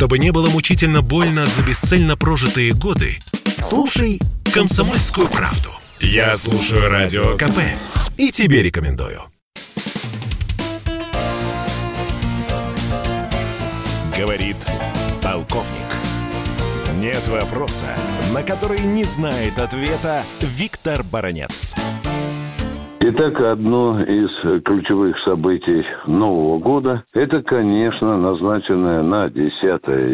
Чтобы не было мучительно больно за бесцельно прожитые годы, слушай «Комсомольскую правду». Я слушаю Радио КП и тебе рекомендую. Говорит полковник. Нет вопроса, на который не знает ответа Виктор Баранец. Итак, одно из ключевых событий Нового года – это, конечно, назначенная на 10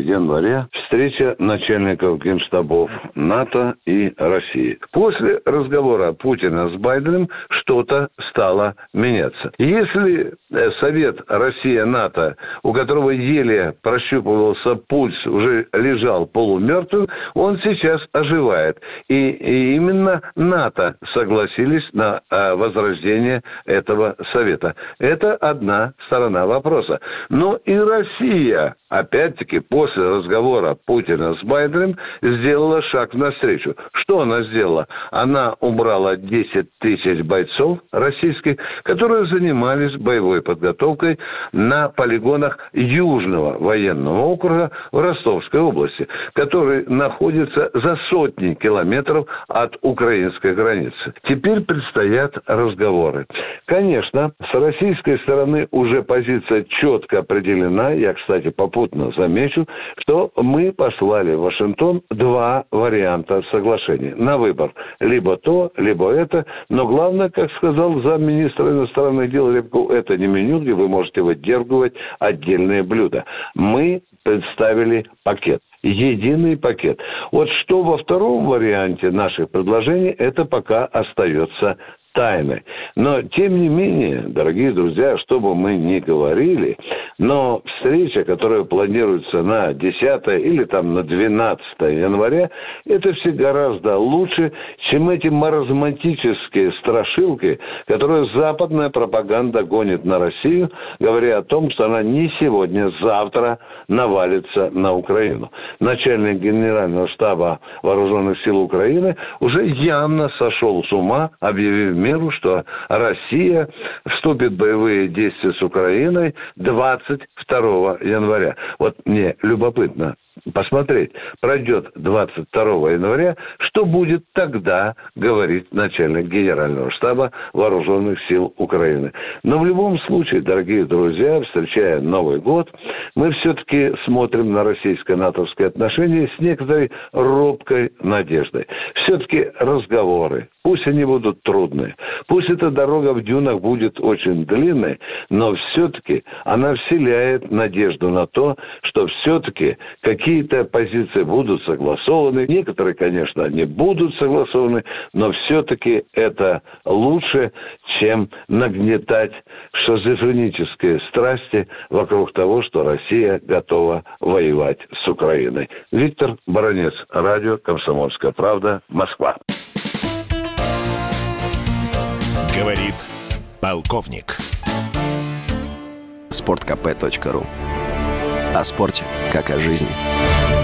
января встреча начальников генштабов НАТО и России. После разговора Путина с Байденом что-то стало меняться. Если э, Совет Россия-НАТО, у которого еле прощупывался пульс, уже лежал полумертвым, он сейчас оживает. И, и именно НАТО согласились на возвращение возрождения этого совета. Это одна сторона вопроса. Но и Россия, опять-таки, после разговора Путина с Байденом, сделала шаг навстречу. Что она сделала? Она убрала 10 тысяч бойцов российских, которые занимались боевой подготовкой на полигонах Южного военного округа в Ростовской области, который находится за сотни километров от украинской границы. Теперь предстоят разговоры. Конечно, с российской стороны уже позиция четко определена. Я, кстати, попутно замечу, что мы послали в Вашингтон два варианта соглашения на выбор. Либо то, либо это. Но главное, как сказал замминистра иностранных дел Рябков, это не меню, где вы можете выдергивать отдельные блюда. Мы представили пакет единый пакет. Вот что во втором варианте наших предложений, это пока остается тайны. Но, тем не менее, дорогие друзья, что бы мы ни говорили, но встреча, которая планируется на 10 или там на 12 января, это все гораздо лучше, чем эти маразматические страшилки, которые западная пропаганда гонит на Россию, говоря о том, что она не сегодня, завтра навалится на Украину. Начальник генерального штаба вооруженных сил Украины уже явно сошел с ума, объявив миру, что Россия вступит в боевые действия с Украиной 22 января. Вот мне любопытно, посмотреть, пройдет 22 января, что будет тогда говорить начальник генерального штаба вооруженных сил Украины. Но в любом случае, дорогие друзья, встречая Новый год, мы все-таки смотрим на российско-натовские отношения с некоторой робкой надеждой. Все-таки разговоры, пусть они будут трудные, пусть эта дорога в дюнах будет очень длинной, но все-таки она вселяет надежду на то, что все-таки какие какие-то позиции будут согласованы, некоторые, конечно, не будут согласованы, но все-таки это лучше, чем нагнетать шизофренические страсти вокруг того, что Россия готова воевать с Украиной. Виктор Баранец, радио «Комсомольская правда», Москва. Говорит полковник. Спорткп.ру О спорте, как о жизни.